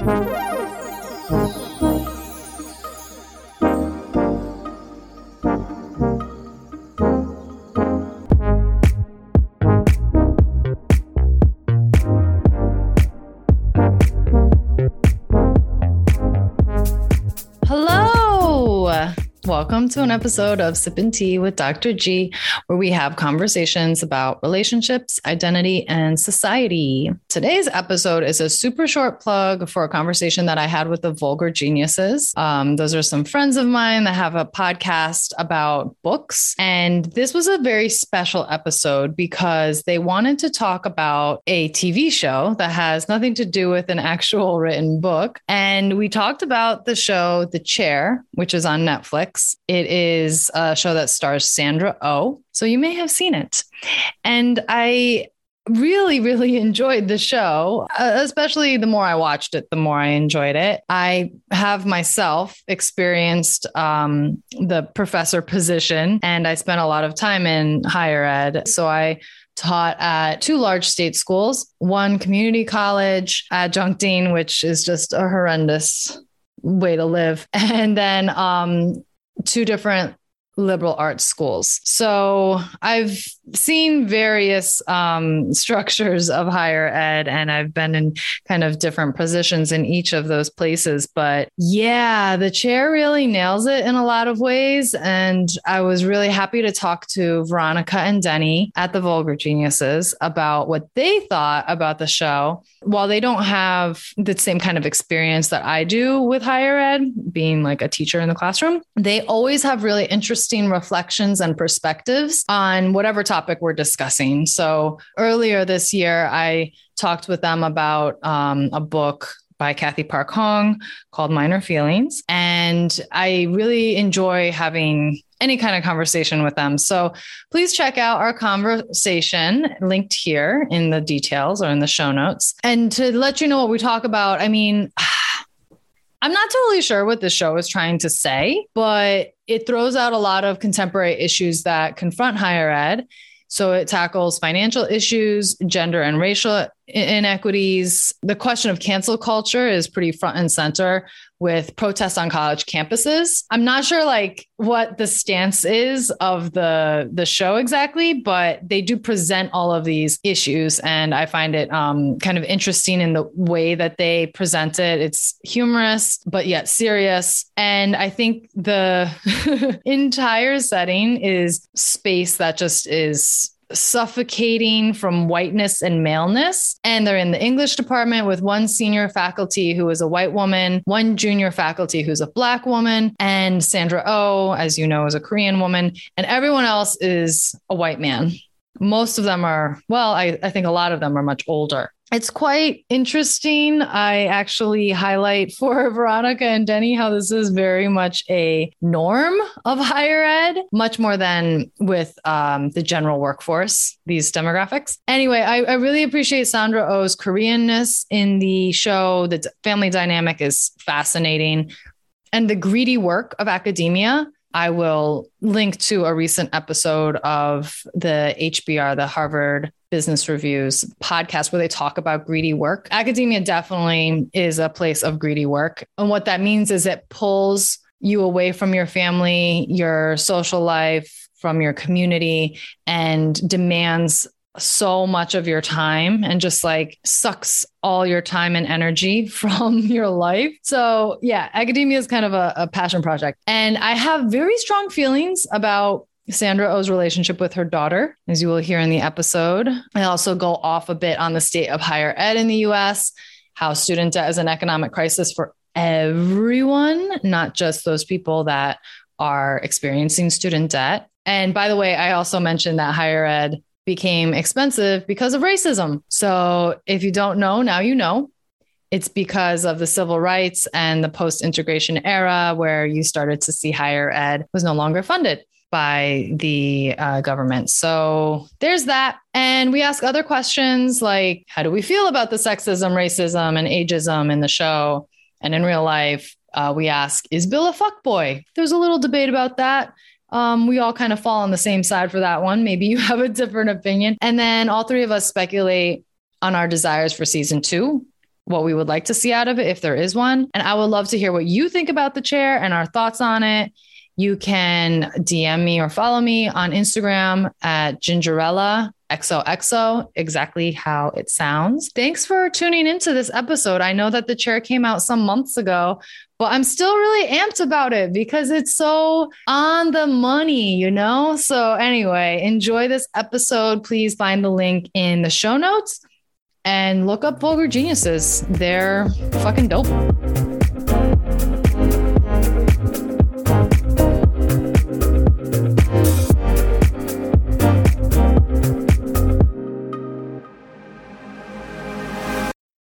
Thank you. Welcome to an episode of Sippin' Tea with Dr. G, where we have conversations about relationships, identity, and society. Today's episode is a super short plug for a conversation that I had with the Vulgar Geniuses. Um, those are some friends of mine that have a podcast about books. And this was a very special episode because they wanted to talk about a TV show that has nothing to do with an actual written book. And we talked about the show The Chair, which is on Netflix. It is a show that stars Sandra Oh. So you may have seen it. And I really, really enjoyed the show, uh, especially the more I watched it, the more I enjoyed it. I have myself experienced um, the professor position, and I spent a lot of time in higher ed. So I taught at two large state schools, one community college, adjuncting, which is just a horrendous way to live, and then um, two different liberal arts schools. So I've seen various um, structures of higher ed, and I've been in kind of different positions in each of those places. But yeah, the chair really nails it in a lot of ways. And I was really happy to talk to Veronica and Denny at the Vulgar Geniuses about what they thought about the show. While they don't have the same kind of experience that I do with higher ed, being like a teacher in the classroom, they always have really interesting reflections and perspectives on whatever topic we're discussing. So earlier this year, I talked with them about um, a book by Cathy Park Hong called Minor Feelings. And I really enjoy having any kind of conversation with them. So please check out our conversation linked here in the details or in the show notes. And to let you know what we talk about, I mean, I'm not totally sure what the show is trying to say, but it throws out a lot of contemporary issues that confront higher ed. So it tackles financial issues, gender and racial inequities. The question of cancel culture is pretty front and center with protests on college campuses. I'm not sure like what the stance is of the the show exactly, but they do present all of these issues, and I find it um, kind of interesting in the way that they present it. It's humorous but yet serious, and I think the entire setting is space that just is suffocating from whiteness and maleness. And they're in the English department with one senior faculty who is a white woman, one junior faculty who's a black woman, and Sandra Oh, as you know, is a Korean woman, and everyone else is a white man. Most of them are, well, I, I think a lot of them are much older it's quite interesting. I actually highlight for Veronica and Denny how this is very much a norm of higher ed, much more than with um, the general workforce, these demographics. Anyway, I, I really appreciate Sandra Oh's Koreanness in the show. The family dynamic is fascinating. And the greedy work of academia I will link to a recent episode of the HBR, the Harvard Business Reviews podcast, where they talk about greedy work. Academia definitely is a place of greedy work. And what that means is it pulls you away from your family, your social life, from your community, and demands so much of your time and just like sucks all your time and energy from your life. So, yeah, academia is kind of a, a, passion project. And I have very strong feelings about Sandra Oh's relationship with her daughter, as you will hear in the episode. I also go off a bit on the state of higher ed in the US, how student debt is an economic crisis for everyone, not just those people that are experiencing student debt. And by the way, I also mentioned that higher ed became expensive because of racism. So if you don't know, now you know. It's because of the civil rights and the post integration era where you started to see higher ed was no longer funded by the uh, government. So there's that. And we ask other questions like how do we feel about the sexism, racism, and ageism in the show and in real life? Uh, we ask, is Bill a fuckboy? There's a little debate about that. Um, we all kind of fall on the same side for that one. Maybe you have a different opinion. And then all three of us speculate on our desires for season two. what we would like to see out of it if there is one. And I would love to hear what you think about the chair and our thoughts on it. You can DM me or follow me on Instagram at Gingerella XOXO, exactly how it sounds. Thanks for tuning into this episode. I know that the chair came out some months ago, but I'm still really amped about it because it's so on the money, you know? So, anyway, enjoy this episode. Please find the link in the show notes and look up Vulgar Geniuses. They're fucking dope.